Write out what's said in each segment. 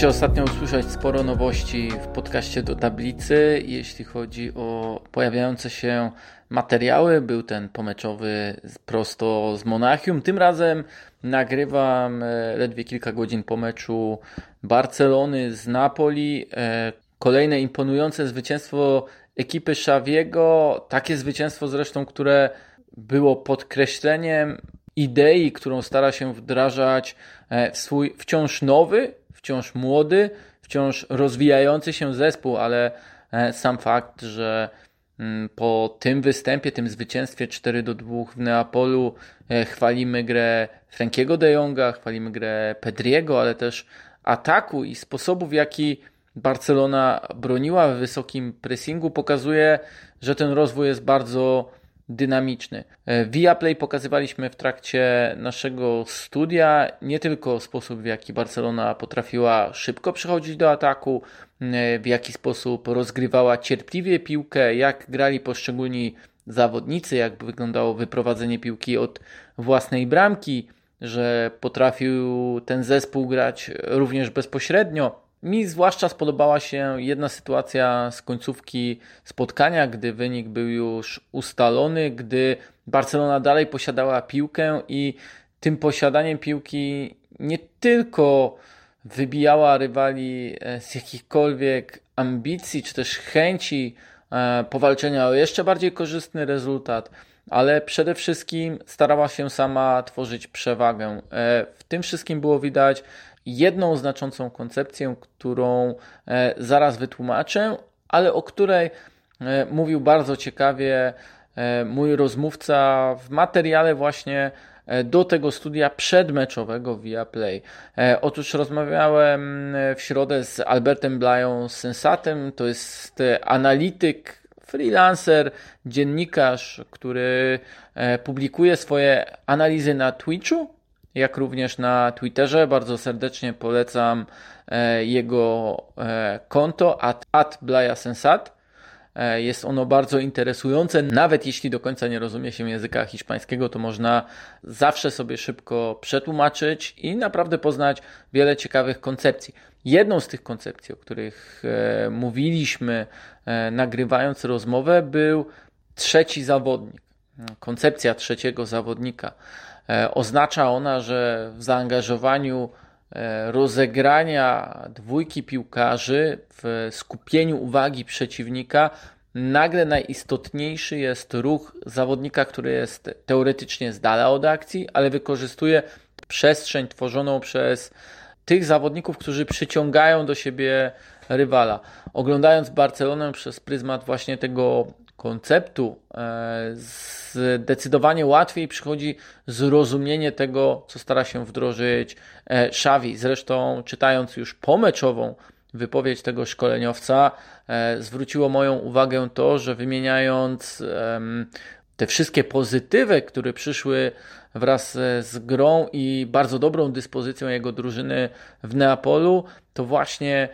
Możecie ostatnio usłyszeć sporo nowości w podcaście do tablicy, jeśli chodzi o pojawiające się materiały. Był ten pomeczowy prosto z Monachium. Tym razem nagrywam e, ledwie kilka godzin po meczu Barcelony z Napoli. E, kolejne imponujące zwycięstwo ekipy Szawiego. Takie zwycięstwo zresztą, które było podkreśleniem idei, którą stara się wdrażać e, w swój wciąż nowy, wciąż młody, wciąż rozwijający się zespół, ale sam fakt, że Mm, po tym występie, tym zwycięstwie 4 do 2 w Neapolu e, chwalimy grę Frankiego de Jonga, chwalimy grę Pedriego, ale też ataku i sposobu w jaki Barcelona broniła w wysokim pressingu pokazuje, że ten rozwój jest bardzo dynamiczny. E, Viaplay pokazywaliśmy w trakcie naszego studia nie tylko sposób, w jaki Barcelona potrafiła szybko przechodzić do ataku, w jaki sposób rozgrywała cierpliwie piłkę, jak grali poszczególni zawodnicy, jak wyglądało wyprowadzenie piłki od własnej bramki, że potrafił ten zespół grać również bezpośrednio mi zwłaszcza spodobała się jedna sytuacja z końcówki spotkania, gdy wynik był już ustalony, gdy Barcelona dalej posiadała piłkę i tym posiadaniem piłki nie tylko wybijała rywali e, z jakichkolwiek ambicji czy też chęci e, powalczenia o jeszcze bardziej korzystny rezultat, ale przede wszystkim starała się sama tworzyć przewagę. E, w tym wszystkim było widać jedną znaczącą koncepcję, którą e, zaraz wytłumaczę, ale o której e, mówił bardzo ciekawie e, mój rozmówca w materiale właśnie do tego studia przedmeczowego via Play. Otóż rozmawiałem w środę z Albertem Blają Sensatem, to jest analityk, freelancer, dziennikarz, który publikuje swoje analizy na Twitchu jak również na Twitterze. Bardzo serdecznie polecam e, jego e, konto at, at. E, jest ono bardzo interesujące. Nawet jeśli do końca nie rozumie się języka hiszpańskiego, to można zawsze sobie szybko przetłumaczyć i naprawdę poznać wiele ciekawych koncepcji. Jedną z tych koncepcji, o których mówiliśmy nagrywając rozmowę, był trzeci zawodnik. Koncepcja trzeciego zawodnika. E, oznacza ona, że w zaangażowaniu e, rozegrania dwójki piłkarzy, w skupieniu uwagi przeciwnika, nagle najistotniejszy jest ruch zawodnika, który jest teoretycznie z dala od akcji, ale wykorzystuje przestrzeń tworzoną przez tych zawodników, którzy przyciągają do siebie rywala. Oglądając Barcelonę przez pryzmat właśnie tego konceptu e, zdecydowanie łatwiej przychodzi zrozumienie tego, co stara się wdrożyć e, Xavi. Zresztą czytając już pomeczową wypowiedź tego szkoleniowca, e, zwróciło moją uwagę to, że wymieniając te wszystkie pozytywy, które przyszły wraz z grą i bardzo dobrą dyspozycją jego drużyny w Neapolu, to właśnie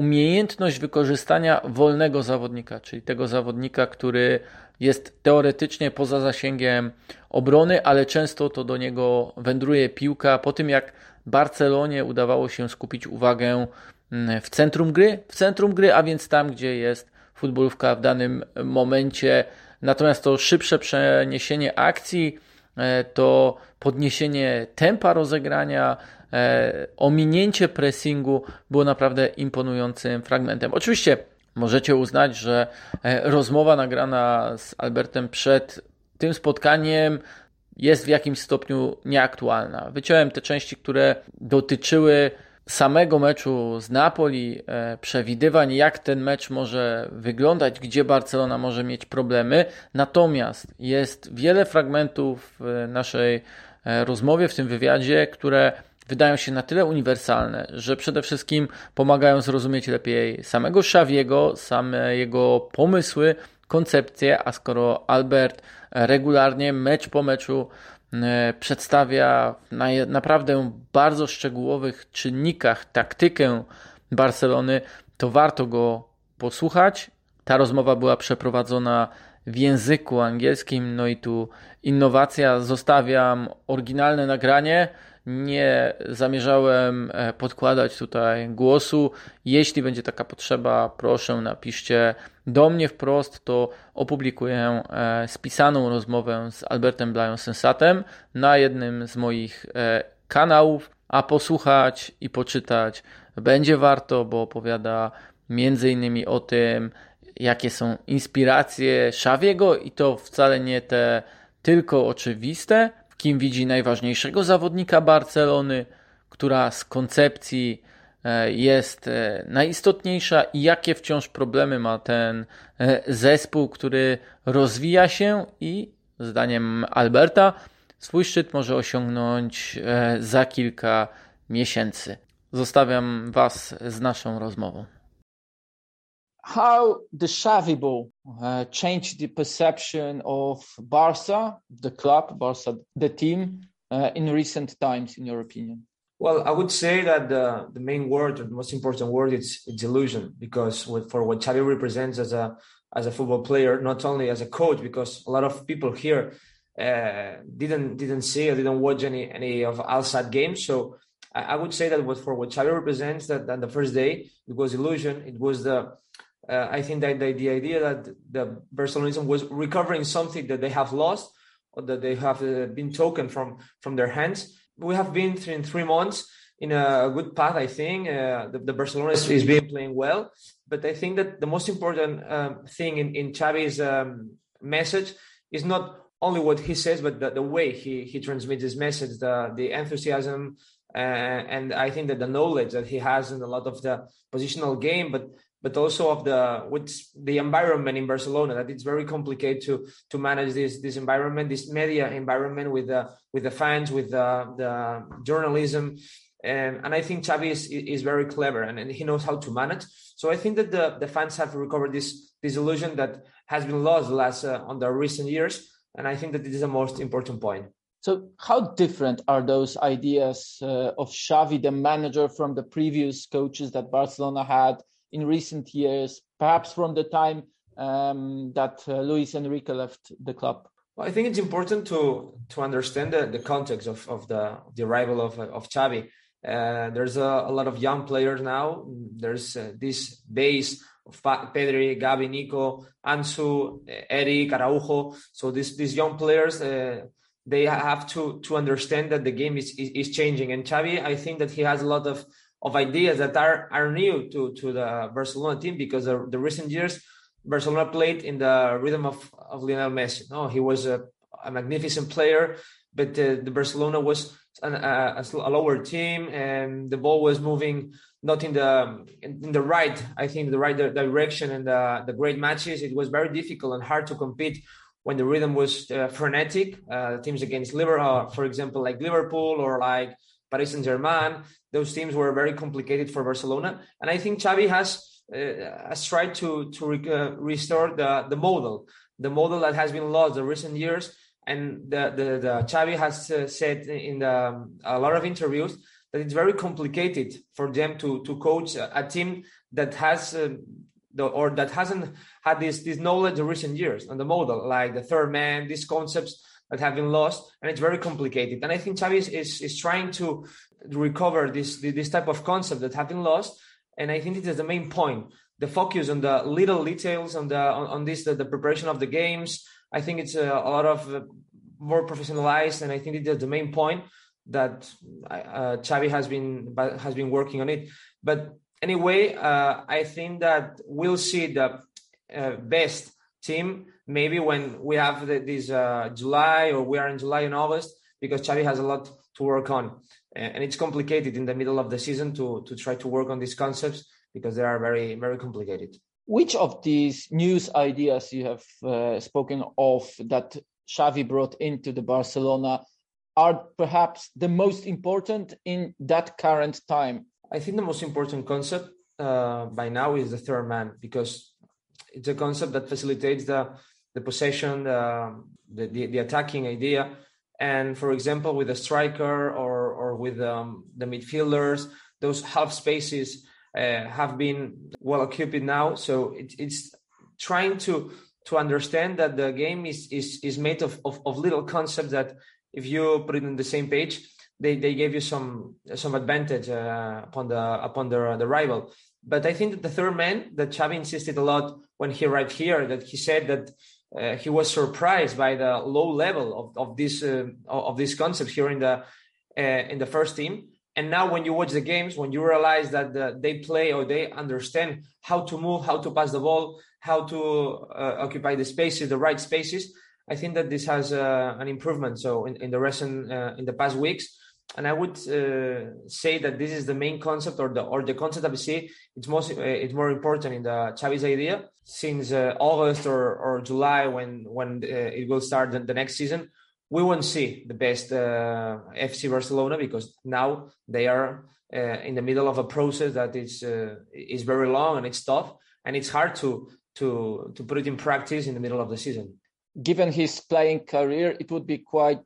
umiejętność wykorzystania wolnego zawodnika, czyli tego zawodnika, który jest teoretycznie poza zasięgiem obrony, ale często to do niego wędruje piłka. Po tym jak Barcelonie udawało się skupić uwagę mm, w centrum gry, w centrum gry, a więc tam, gdzie jest futbolówka w danym momencie. Natomiast to szybsze przeniesienie akcji, e, to podniesienie tempa rozegrania, ominięcie pressingu było naprawdę imponującym fragmentem. Oczywiście możecie uznać, że e, rozmowa nagrana z Albertem przed tym spotkaniem jest w jakimś stopniu nieaktualna. Wyciąłem te części, które dotyczyły samego meczu z Napoli, e, przewidywań, jak ten mecz może wyglądać, gdzie Barcelona może mieć problemy. Natomiast jest wiele fragmentów w naszej rozmowie, w tym wywiadzie, które wydają się na tyle uniwersalne, że przede wszystkim pomagają zrozumieć lepiej samego Szawiego, same jego pomysły, koncepcję, a skoro Albert regularnie, mecz po meczu przedstawia na naprawdę bardzo szczegółowych czynnikach taktykę Barcelony, to warto go posłuchać. Ta rozmowa była przeprowadzona w języku angielskim, no i tu innowacja. Zostawiam oryginalne nagranie. Nie zamierzałem e, podkładać tutaj głosu. Jeśli będzie taka potrzeba, proszę napiszcie do mnie wprost, to opublikuję e, spisaną rozmowę z Albertem Blają Sensatem na jednym z moich e, kanałów, a posłuchać i poczytać będzie warto, bo opowiada między innymi o tym, jakie są inspiracje Szawiego i to wcale nie te tylko oczywiste, kim widzi najważniejszego zawodnika Barcelony, która z koncepcji e, jest e, najistotniejsza i jakie wciąż problemy ma ten e, zespół, który rozwija się i zdaniem Alberta swój szczyt może osiągnąć za kilka miesięcy. Zostawiam Was z naszą rozmową. How the Xavi ball uh, changed the perception of Barca, the club, Barca, the team, uh, in recent times, in your opinion? Well, I would say that the, the main word, the most important word, is it's illusion. Because for what Xavi represents as a as a football player, not only as a coach, because a lot of people here uh, didn't didn't see or didn't watch any any of Al games, so I would say that for what Xavi represents, that, that the first day it was illusion. It was the uh, I think that the, the idea that the Barcelonism was recovering something that they have lost or that they have uh, been taken from from their hands. We have been in three months in a good path. I think uh, the, the Barcelona is, is, being playing well, but I think that the most important um, thing in in Xavi's um, message is not only what he says, but the, the way he he transmits his message, the the enthusiasm, uh, and I think that the knowledge that he has in a lot of the positional game, but but also of the what's the environment in Barcelona that it's very complicated to to manage this this environment, this media environment with the with the fans, with the the journalism. And, and I think Xavi is, is very clever and, and he knows how to manage. So I think that the, the fans have recovered this, this illusion that has been lost last uh, on the recent years. And I think that this is the most important point. So, how different are those ideas uh, of Xavi, the manager, from the previous coaches that Barcelona had in recent years, perhaps from the time um, that uh, Luis Enrique left the club? Well, I think it's important to to understand the, the context of, of the the arrival of of Xavi. Uh, there's a, a, lot of young players now. There's uh, this base of Pedri, Gavi, Nico, Ansu, Eric, Araujo. So these these young players uh, they have to to understand that the game is, is, is changing. And Xavi, I think that he has a lot of of ideas that are are new to to the Barcelona team because the, the recent years Barcelona played in the rhythm of of Lionel Messi. No, he was a, a magnificent player, but uh, the Barcelona was an, a, a, lower team, and the ball was moving not in the in the right, I think, the right direction. And the the great matches, it was very difficult and hard to compete when the rhythm was uh, frenetic, uh, teams against Liverpool, uh, for example, like Liverpool or like Paris Saint Germain, those teams were very complicated for Barcelona. And I think Xavi has uh, has tried to to re- uh, restore the the model, the model that has been lost the recent years. And the the, the Xavi has uh, said in the, a lot of interviews that it's very complicated for them to to coach a, team that has um, the, or that hasn't had this this knowledge in recent years on the model, like the third man, these concepts that have been lost, and it's very complicated. And I think Xavi is, is, is trying to recover this this type of concept that have been lost. And I think it is the main point. The focus on the little details on the on, on this the, the, preparation of the games. I think it's a, a lot of uh, more professionalized, and I think it is the main point that uh, Xavi has been has been working on it. But anyway, uh, I think that we'll see the uh, best team maybe when we have the, this uh, July or we are in July and August because Xavi has a lot to work on and it's complicated in the middle of the season to to try to work on these concepts because they are very very complicated. Which of these news ideas you have uh, spoken of that Xavi brought into the Barcelona are perhaps the most important in that current time? I think the most important concept uh, by now is the third man because it's a concept that facilitates the the possession, the, the, the attacking idea. And for example, with a striker or or with um, the midfielders, those half spaces uh, have been well occupied now. So it, it's trying to to understand that the game is is is made of, of, of little concepts that if you put it on the same page, they, they gave you some some advantage uh, upon the upon the the rival. But I think that the third man that Xavi insisted a lot when he arrived here, that he said that uh, he was surprised by the low level of, of this uh, of this concept here in the uh, in the first team. And now, when you watch the games, when you realize that the, they play or they understand how to move, how to pass the ball, how to uh, occupy the spaces, the right spaces, I think that this has uh, an improvement. So in, in the recent in the past weeks, and I would uh, say that this is the main concept or the or the concept that we see. It's most uh, it's more important in the Xavi's idea since uh, August or, or July when when uh, it will start the, the, next season. We won't see the best uh, FC Barcelona because now they are uh, in the middle of a process that is is very long and it's tough and it's hard to to to put it in practice in the middle of the season given his playing career, it would be quite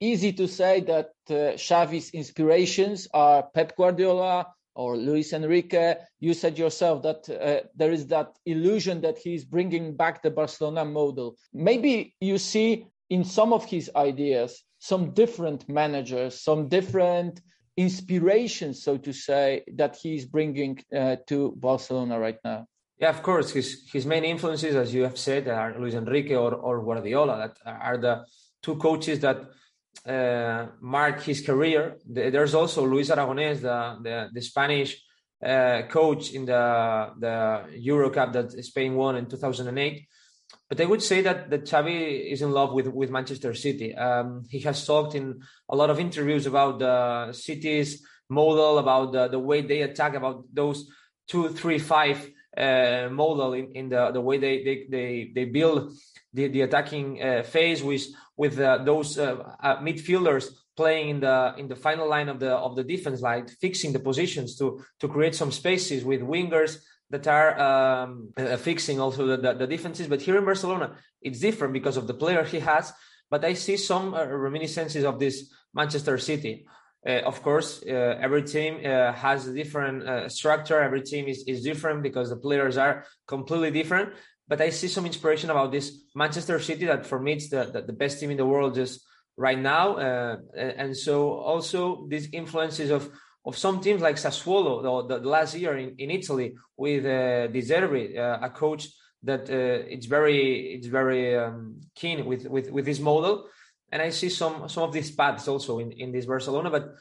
easy to say that Xavi's inspirations are Pep Guardiola or Luis Enrique. You said yourself that uh, there is that illusion that he's bringing back the Barcelona model. Maybe you see in some of his ideas some different managers, some different inspirations, so to say, that he's bringing uh, to Barcelona right now. Yeah, of course. His his main influences, as you have said, are Luis Enrique or, or Guardiola. That are the two coaches that uh, mark his career. There's also Luis Aragonés, the the, the Spanish uh, coach in the the Euro Cup that Spain won in 2008. But I would say that that Xavi is in love with with Manchester City. Um, he has talked in a lot of interviews about the city's model, about the, the way they attack, about those two, three, five uh, model in, in the, the way they they they, they build the, the attacking uh, phase with with uh, those uh, uh, midfielders playing in the in the final line of the of the defense line, fixing the positions to to create some spaces with wingers that are um, fixing also the, the, the, defenses. But here in Barcelona, it's different because of the player he has. But I see some reminiscences of this Manchester City. Uh, of course, uh, every team uh, has a different uh, structure. Every team is, is different because the players are completely different. But I see some inspiration about this Manchester City that for me it's the, the, the best team in the world just right now. Uh, and so also these influences of of some teams like Sassuolo the, the last year in, in Italy with uh, De Zerbi, a coach that it's very it's very um, keen with with with this model and I see some some of these paths also in in this Barcelona. But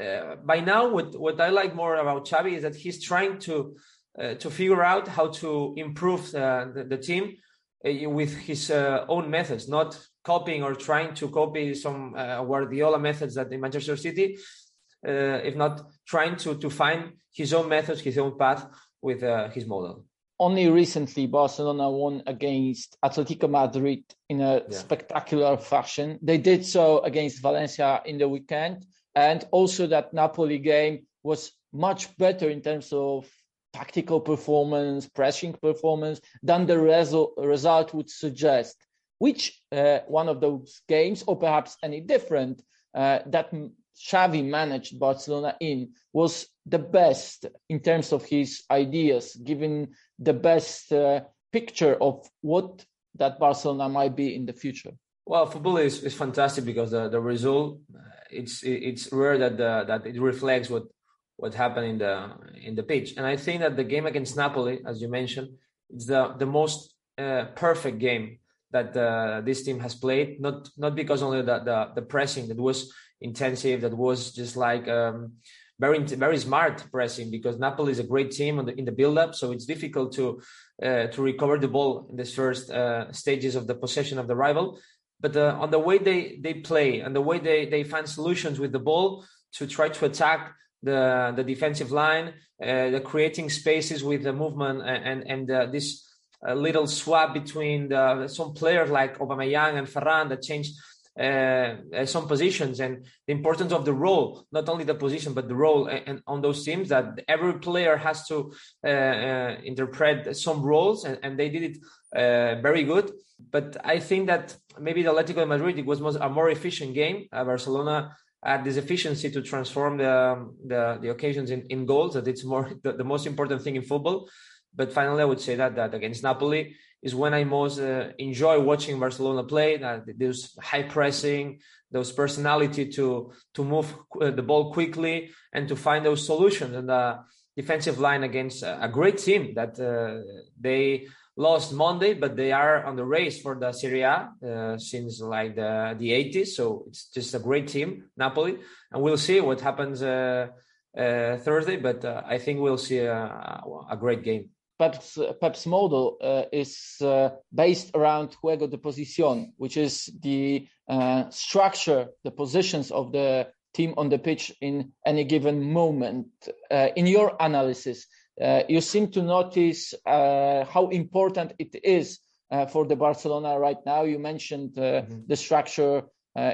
uh, by now, what what I like more about Xavi is that he's trying to uh, to figure out how to improve uh, the, the, team uh, with his uh, own methods, not copying or trying to copy some Guardiola methods that in Manchester City. if not trying to to find his own methods, his own path with his model only recently Barcelona won against Atletico Madrid in a yeah. spectacular fashion. They did so against Valencia in the weekend, and also that Napoli game was much better in terms of tactical performance, pressing performance than the result, result would suggest. Which uh, one of those games, or perhaps any different, uh, that Xavi managed Barcelona in was the best in terms of his ideas, giving the best uh, picture of what that Barcelona might be in the future? Well, football is, is fantastic because the, the result it's it's rare that the, that it reflects what what happened in the in the pitch, and I think that the game against Napoli, as you mentioned, it's the the most uh, perfect game that uh, this team has played. Not not because only the, the the pressing that was intensive, that was just like um, very very smart pressing because Napoli is a great team the, in the build-up, so it's difficult to uh, to recover the ball in the first uh, stages of the possession of the rival. But uh, on the way they they play and the way they they find solutions with the ball to try to attack the the defensive line, uh, the creating spaces with the movement and and, uh, this uh, little swap between the, some players like Aubameyang and Ferran that change uh, some positions and the importance of the role, not only the position but the role, and, and on those teams that every player has to uh, uh, interpret some roles, and, and they did it uh, very good. But I think that maybe the Atletico Madrid it was a more efficient game. Barcelona had this efficiency to transform the the, the occasions in, in goals. That it's more the, the most important thing in football. But finally, I would say that that against Napoli is when I most uh, enjoy watching Barcelona play. Uh, those high pressing, those personality to to move uh, the ball quickly and to find those solutions and the defensive line against a, great team that uh, they lost Monday, but they are on the race for the Serie A uh, since like the the 80s. So it's just a great team, Napoli, and we'll see what happens Thursday. But I think we'll see a, a great game. Pep's, Pep's model uh, is uh, based around juego de posición, which is the uh, structure, the positions of the team on the pitch in any given moment. Uh, in your analysis, uh, you seem to notice uh, how important it is for the Barcelona right now. You mentioned mm-hmm. the structure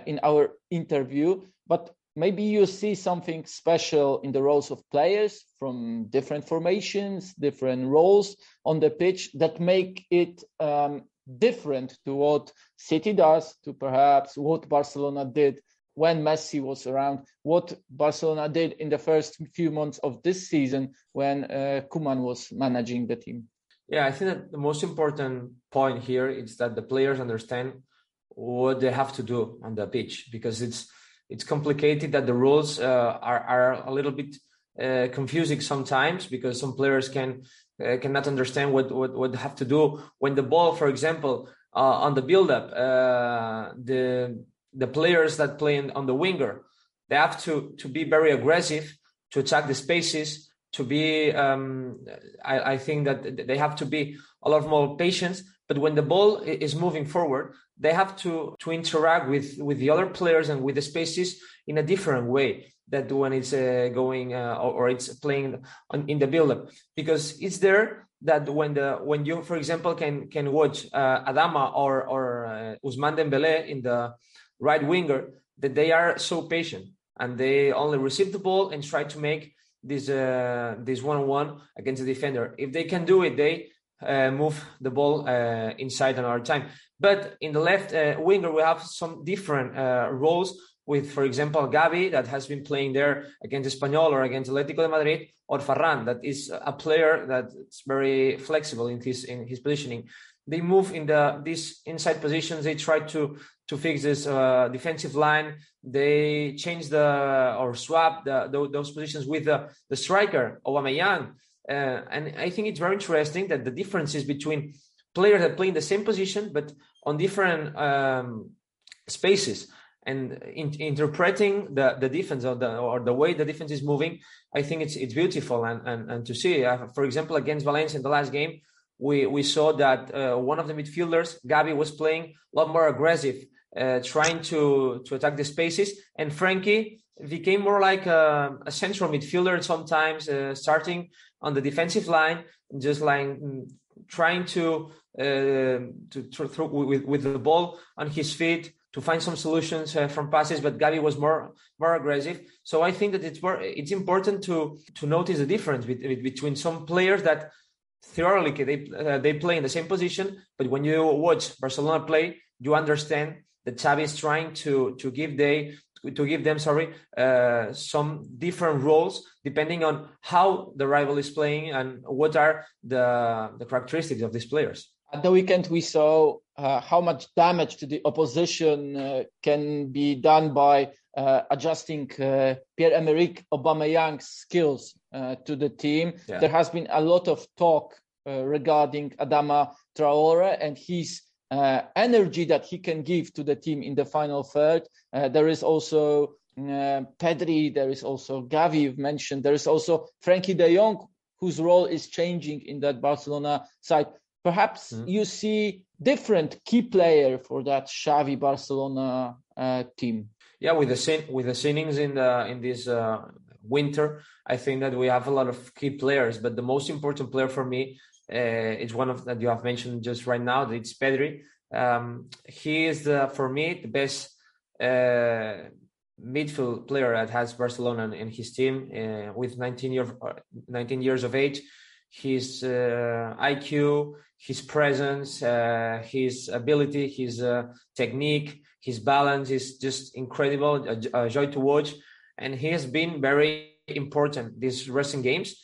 in our interview, but maybe you see something special in the roles of players from different formations, different roles on the pitch that make it um, different to what City does, to perhaps what Barcelona did when Messi was around, what Barcelona did in the first few months of this season when uh, Koeman was managing the team. Yeah, I think that the most important point here is that the players understand what they have to do on the pitch because it's it's complicated that the rules uh, are are a little bit uh, confusing sometimes because some players can uh, cannot understand what, what what have to do when the ball, for example, uh, on the build up, uh, the the players that play on the winger, they have to to be very aggressive to attack the spaces. To be, um, I, I think that they have to be a lot more patient. But when the ball is moving forward, they have to to interact with with the other players and with the spaces in a different way that when it's uh, going uh, or, or, it's playing on, in the build-up. Because it's there that when the when you for example can can watch uh, Adama or or uh, Ousmane Dembele in the right winger that they are so patient and they only receive the ball and try to make this uh, this one-on-one against the defender. If they can do it they uh, move the ball uh, inside another time. But in the left uh, winger, we have some different uh, roles with, for example, Gavi that has been playing there against Espanyol or against Atletico de Madrid, or Ferran that is a player that's very flexible in his in his positioning. They move in the these inside positions. They try to to fix this uh, defensive line. They change the or swap the, the, those positions with the, the striker Aubameyang uh, and I think it's very interesting that the differences between players that play in the same position but on different um, spaces and in, interpreting the, the defense or the, or the way the defense is moving, I think it's it's beautiful and and, and to see. Uh, for example, against Valencia in the last game, we we saw that uh, one of the midfielders, Gavi, was playing a lot more aggressive, uh, trying to to attack the spaces, and Frankie became more like a, a central midfielder sometimes, uh, starting on the defensive line, just like mm, trying to uh, to, with with the ball on his feet to find some solutions uh, from passes. But Gavi was more more aggressive. So I think that it's more it's important to to notice the difference between some players that theoretically they uh, they play in the same position, but when you watch Barcelona play, you understand that Xavi is trying to to give they to give them sorry uh, some different roles depending on how the rival is playing and what are the the characteristics of these players at the weekend we saw uh, how much damage to the opposition uh, can be done by uh, adjusting uh, Pierre-Emerick Aubameyang's skills uh, to the team. Yeah. There has been a lot of talk regarding Adama Traore and his uh, energy that he can give to the team in the final third. Uh, there is also uh, Pedri, there is also Gavi, you've mentioned, there is also Frankie de Jong, whose role is changing in that Barcelona side. Perhaps mm. you see different key player for that Xavi Barcelona uh, team. Yeah, with the with the signings in the in this uh, winter, I think that we have a lot of key players. But the most important player for me uh, it's one of that you have mentioned just right now. It's Pedri. Um, he is the, for me the best uh, midfield player that has Barcelona in his team uh, with 19 years 19 years of age. His uh, IQ, his presence, uh, his ability, his uh, technique, his balance is just incredible, a, a, joy to watch, and he has been very important these recent games.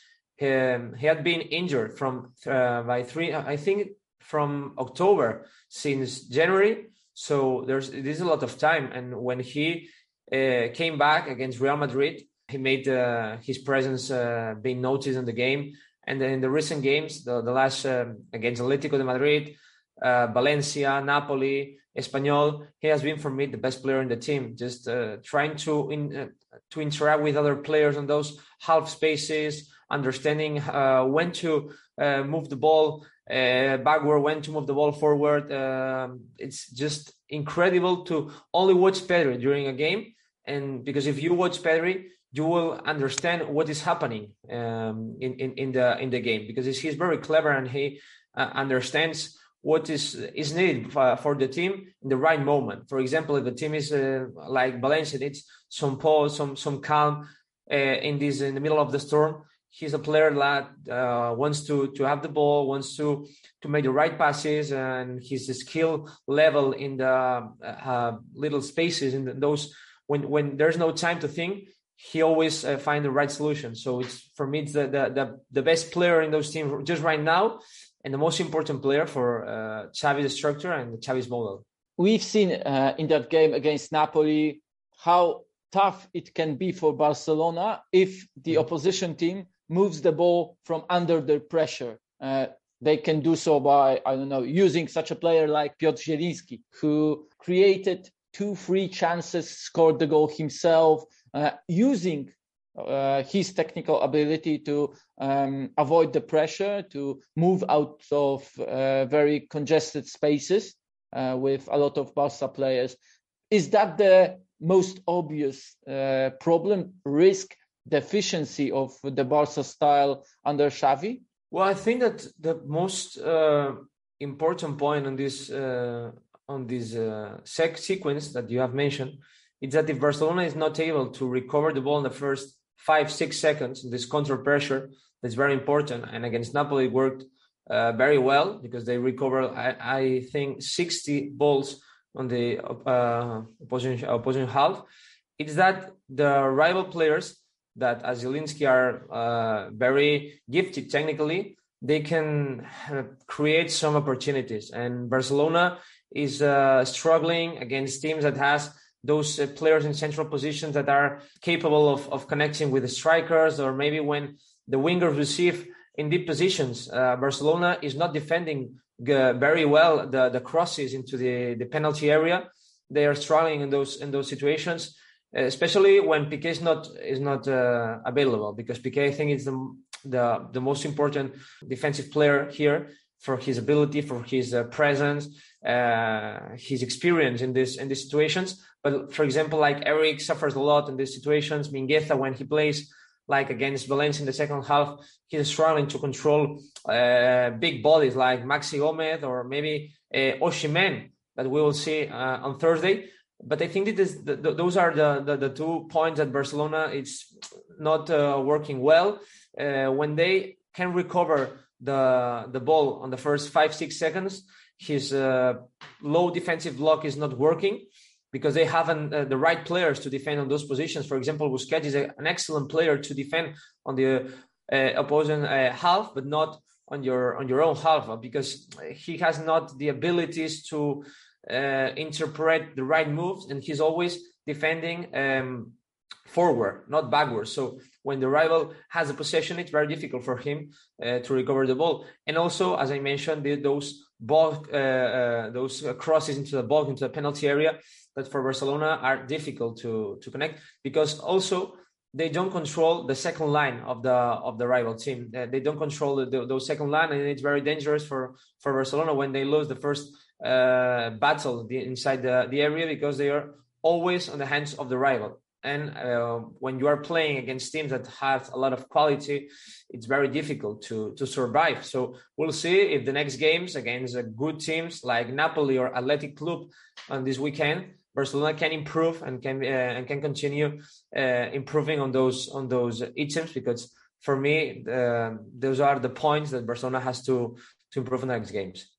Um, he had been injured from uh, by three, I think, from October since January. So there's this is a lot of time, and when he uh, came back against Real Madrid. He made uh, his presence uh, being noticed in the game. And then in the recent games, the, the last um, against Atletico de Madrid, uh, Valencia, Napoli, Espanyol, he has been for me the best player in the team. Just uh, trying to in, to interact with other players on those half spaces, understanding when to move the ball backward, when to move the ball forward. Um, it's just incredible to only watch Pedri during a game and because if you watch Pedri, you will understand what is happening um, in, in, in the in the game because he's very clever and he uh, understands what is is needed for, the team in the right moment. For example, if the team is uh, like Valencia, needs some pause, some some calm uh, in this in the middle of the storm. He's a player that uh, wants to to have the ball, wants to to make the right passes, and his skill level in the uh, little spaces in those when when there's no time to think, he always uh, find the right solution. So it's for me, it's the, the the, the best player in those teams just right now, and the most important player for uh, Xavi's structure and Xavi's model. We've seen uh, in that game against Napoli how tough it can be for Barcelona if the mm-hmm. opposition team moves the ball from under the pressure. Uh, they can do so by, I don't know, using such a player like Piotr Zielinski, who created two free chances, scored the goal himself, uh, using uh, his technical ability to um, avoid the pressure, to move out of uh, very congested spaces uh, with a lot of Barca players. Is that the most obvious uh, problem, risk, deficiency of the Barca style under Xavi? Well, I think that the most uh, important point on this on this uh, sec- sequence that you have mentioned is that if Barcelona is not able to recover the ball in the first five, six seconds, this counter pressure that's very important. And against Napoli, it worked uh, very well because they recovered, I, I think, 60 balls on the uh, half. It's that the rival players that, as Zielinski, are uh, very gifted technically, they can create some opportunities. And Barcelona is uh, struggling against teams that has those uh, players in central positions that are capable of, of connecting with the strikers or maybe when the wingers receive in deep positions. Uh, barcelona is not defending uh, very well the, the crosses into the, the penalty area. They are struggling in those in those situations especially when Piqué is not is not uh, available because Piqué I think is the the the most important defensive player here for his ability, for his uh, presence, uh, his experience in this in these situations. But for example, like Eric suffers a lot in these situations. Mingueza, when he plays like against Valencia in the second half, he's struggling to control uh, big bodies like Maxi Gomez or maybe uh, Osimhen that we will see uh, on Thursday. But I think that is the, those are the, the, the two points that Barcelona it's not uh, working well uh, when they can recover the the ball on the first five six seconds. His uh, low defensive block is not working because they haven't uh, the right players to defend on those positions. For example, Busquets is a, an excellent player to defend on the uh, opposing uh, half, but not on your on your own half because he has not the abilities to uh, interpret the right moves, and he's always defending um, forward, not backward. So when the rival has a possession, it's very difficult for him uh, to recover the ball. And also, as I mentioned, the, those ball, uh, uh, those crosses into the ball, into the penalty area, that for Barcelona are difficult to to connect because also they don't control the second line of the of the rival team. Uh, they don't control the, the, those second line, and it's very dangerous for for Barcelona when they lose the first uh, battle the, inside the, the area because they are always on the hands of the rival and uh, when you are playing against teams that have a lot of quality it's very difficult to to survive so we'll see if the next games against good teams like napoli or athletic club on this weekend Barcelona can improve and can uh, and can continue uh, improving on those on those items because for me uh, those are the points that Barcelona has to to improve in the next games.